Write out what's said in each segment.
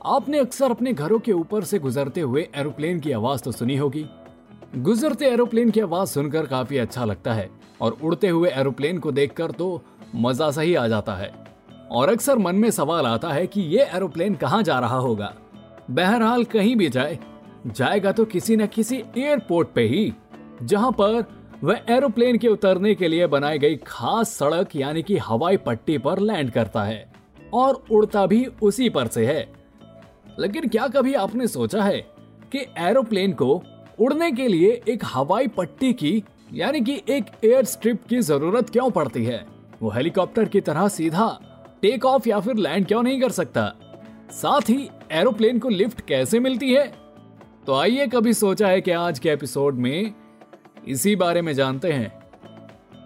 आपने अक्सर अपने घरों के ऊपर से गुजरते हुए एरोप्लेन की आवाज़ तो सुनी होगी। गुजरते एरोप्लेन की आवाज़ सुनकर काफ़ी अच्छा लगता है, और उड़ते हुए एरोप्लेन को देखकर तो मज़ा सही आ जाता है। और अक्सर मन में सवाल आता है कि ये एरोप्लेन कहाँ जा रहा होगा? बहरहाल कहीं भी जाए, जाएगा तो किसी न किसी एयरपोर्ट पे ही, जहाँ पर वह एरोप्लेन के उतरने के लिए बनाई गई खास सड़क यानी कि हवाई पट्टी पर लैंड करता है, और उड़ता भी उसी पर से है। लेकिन क्या कभी आपने सोचा है कि एरोप्लेन को उड़ने के लिए एक हवाई पट्टी की, यानी कि एक एयर स्ट्रिप की ज़रूरत क्यों पड़ती है? वो हेलीकॉप्टर की तरह सीधा टेक ऑफ़ या फिर लैंड क्यों नहीं कर सकता? साथ ही एरोप्लेन को लिफ्ट कैसे मिलती है? तो आइए कभी सोचा है कि आज के एपिसोड में इसी बारे में जानते हैं।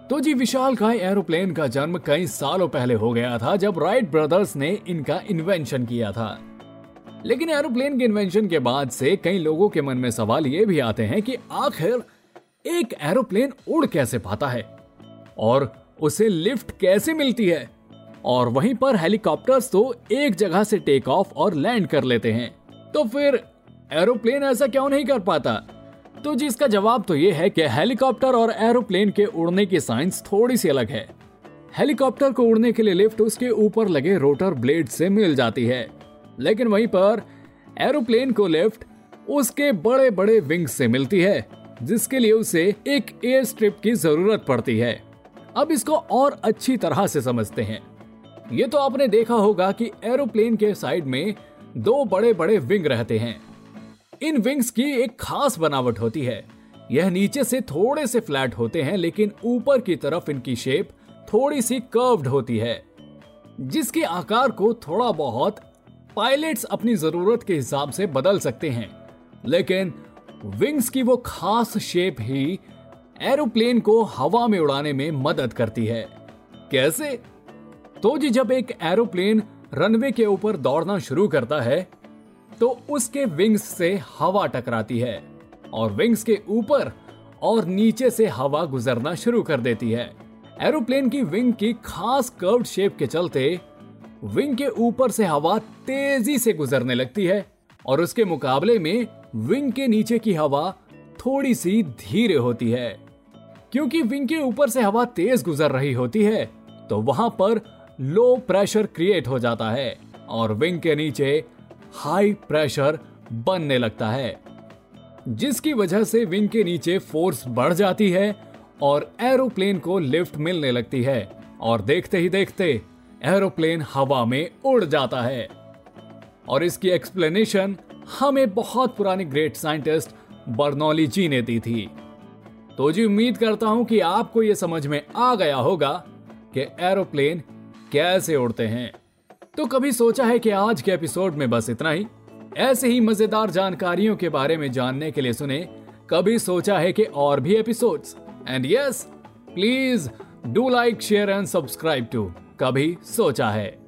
तो जी, विशाल काय एरोप्लेन का जन्म कई सालों पहले हो गया था, जब राइट ब्रदर्स ने इनका इन्वेंशन किया था। लेकिन एरोप्लेन के इन्वेंशन के बाद से कई लोगों के मन में सवाल ये भी आते हैं कि आखिर एक एरोप्लेन उड़ कैसे पाता है? और उसे लिफ्ट कैसे मिलती है? और वहीं पर हेलीकॉप्टर्स तो एक जगह से टेक ऑफ़ और लैंड कर लेते हैं। तो फिर एरोप्लेन ऐसा क्यों नहीं कर पाता? तो जी, इसका जवाब तो ये है कि हेलीकॉप्टर और एरोप्लेन के उड़ने की साइंस थोड़ी सी अलग है। हेलीकॉप्टर को उड़ने के लिए लिफ्ट उसके ऊपर लगे रोटर ब्लेड से मिल जाती है। लेकिन वहीं पर एरोप्लेन को लिफ्ट उसके बड़े बड़े विंग्स से मिलती है, जिसके लिए उसे एक एयर स्ट्रिप की ज़रूरत पड़ती है। अब इसको और अच्छी तरह से समझते हैं। ये तो आपने देखा होगा कि एरोप्लेन के साइड में दो बड़े बड़े विंग रहते हैं। इन विंग्स की एक खास बनावट होती है। यह नीचे से थोड़े से फ्लैट होते हैं, लेकिन ऊपर की तरफ़ इनकी शेप थोड़ी सी कर्व्ड होती है, जिसके आकार को थोड़ा बहुत पायलट्स अपनी ज़रूरत के हिसाब से बदल सकते हैं, लेकिन विंग्स की वो खास शेप ही एरोप्लेन को हवा में उड़ाने में मदद करती है। कैसे? तो जी जब एक एरोप्लेन रनवे के ऊपर दौड़ना शुरू करता है तो उसके विंग्स से हवा टकराती है और विंग्स के ऊपर और नीचे से हवा गुजरना शुरू कर देती है। एरोप्लेन की विंग की खास कर्व्ड शेप के चलते विंग के ऊपर से हवा तेज़ी से गुजरने लगती है और उसके मुकाबले में विंग के नीचे की हवा थोड़ी सी धीरे होती है। क्योंकि विंग के ऊपर से हवा तेज गुजर रही होती है तो वहाँ पर लो प्रेशर क्रिएट हो जाता है और विंग के नीचे हाई प्रेशर बनने लगता है, जिसकी वजह से विंग के नीचे फोर्स बढ़ जाती है और एरोप्लेन को लिफ्ट मिलने लगती है। और देखते ही देखते एरोप्लेन हवा में उड़ जाता है। और इसकी एक्सप्लेनेशन हमें बहुत पुराने ग्रेट साइंटिस्ट बर्नौली जी ने दी थी। तो जी, उम्मीद करता हूँ कि आपको यह समझ में आ गया होगा कि एरोप्लेन कैसे उड़ते हैं। तो कभी सोचा है कि आज के एपिसोड में बस इतना ही? ऐसे ही मज़ेदार जानकारियों के बारे में जानने के लिए सुने, कभी सोचा है कि और भी episodes and yes please do like share and subscribe to कभी सोचा है।